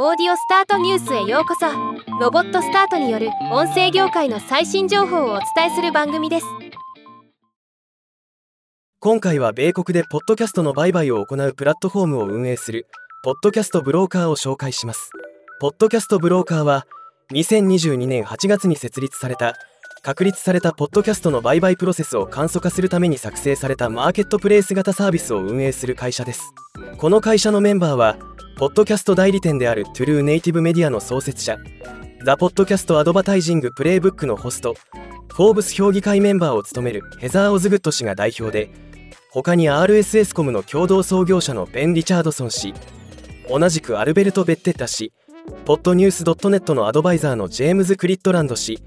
オーディオスタートニュースへようこそ。ロボットスタートによる音声業界の最新情報をお伝えする番組です。今回は米国でポッドキャストの売買を行うプラットフォームを運営するポッドキャストブローカーを紹介します。ポッドキャストブローカーは2022年8月に設立された確立されたポッドキャストの売買プロセスを簡素化するために作成されたマーケットプレイス型サービスを運営する会社です。この会社のメンバーはポッドキャスト代理店である True Native Media の創設者 The Podcast Advertising Playbook のホストフォーブス評議会メンバーを務めるヘザー・オズグッド氏が代表で他に RSS コムの共同創業者のベン・リチャードソン氏同じくアルベルト・ベッテッタ氏ポッドニュース .net のアドバイザーのジェームズ・クリットランド氏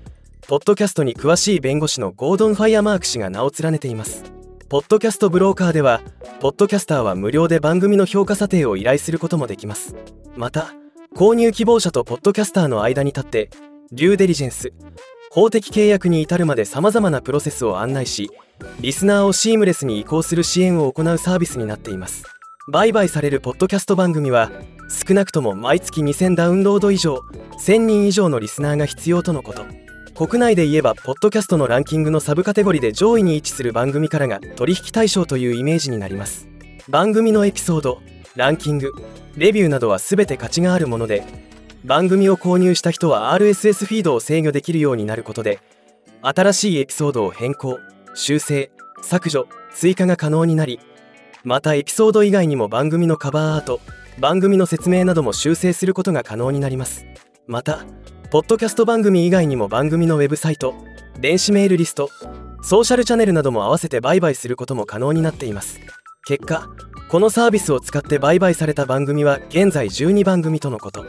ポッドキャストに詳しい弁護士のゴードン・ファイアマーク氏が名を連ねています。ポッドキャストブローカーではポッドキャスターは無料で番組の評価査定を依頼することもできます。また購入希望者とポッドキャスターの間に立ってデューデリジェンス法的契約に至るまでさまざまなプロセスを案内しリスナーをシームレスに移行する支援を行うサービスになっています。売買されるポッドキャスト番組は少なくとも毎月2000ダウンロード以上1000人以上のリスナーが必要とのこと。国内で言えばポッドキャストのランキングのサブカテゴリーで上位に位置する番組からが取引対象というイメージになります。番組のエピソードランキングレビューなどは全て価値があるもので番組を購入した人は RSS フィードを制御できるようになることで新しいエピソードを変更修正削除追加が可能になりまたエピソード以外にも番組のカバーアート番組の説明なども修正することが可能になります。またポッドキャスト番組以外にも番組のウェブサイト電子メールリストソーシャルチャンネルなども合わせて売買することも可能になっています。結果このサービスを使って売買された番組は現在12番組とのこと。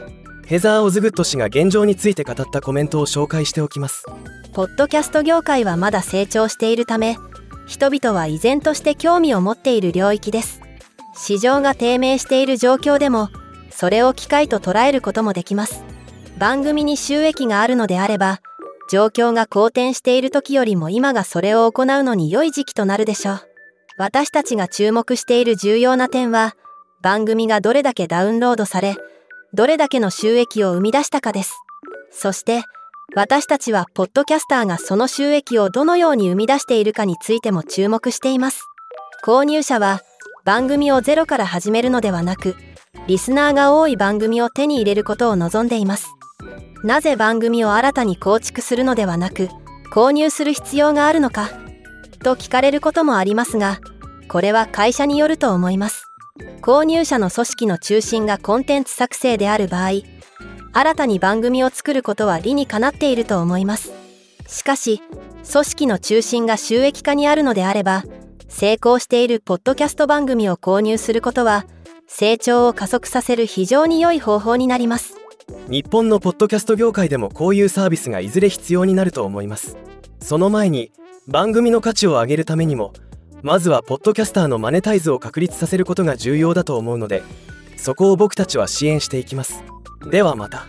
ヘザー・オズグッド氏が現状について語ったコメントを紹介しておきます。ポッドキャスト業界はまだ成長しているため人々は依然として興味を持っている領域です。市場が低迷している状況でもそれを機会と捉えることもできます。番組に収益があるのであれば状況が好転している時よりも今がそれを行うのに良い時期となるでしょう。私たちが注目している重要な点は番組がどれだけダウンロードされどれだけの収益を生み出したかです。そして私たちはポッドキャスターがその収益をどのように生み出しているかについても注目しています。購入者は番組をゼロから始めるのではなくリスナーが多い番組を手に入れることを望んでいます。なぜ番組を新たに構築するのではなく購入する必要があるのかと聞かれることもありますがこれは会社によると思います。購入者の組織の中心がコンテンツ作成である場合新たに番組を作ることは理にかなっていると思います。しかし組織の中心が収益化にあるのであれば成功しているポッドキャスト番組を購入することは成長を加速させる非常に良い方法になります。日本のポッドキャスト業界でもこういうサービスがいずれ必要になると思います。その前に番組の価値を上げるためにもまずはポッドキャスターのマネタイズを確立させることが重要だと思うのでそこを僕たちは支援していきます。ではまた。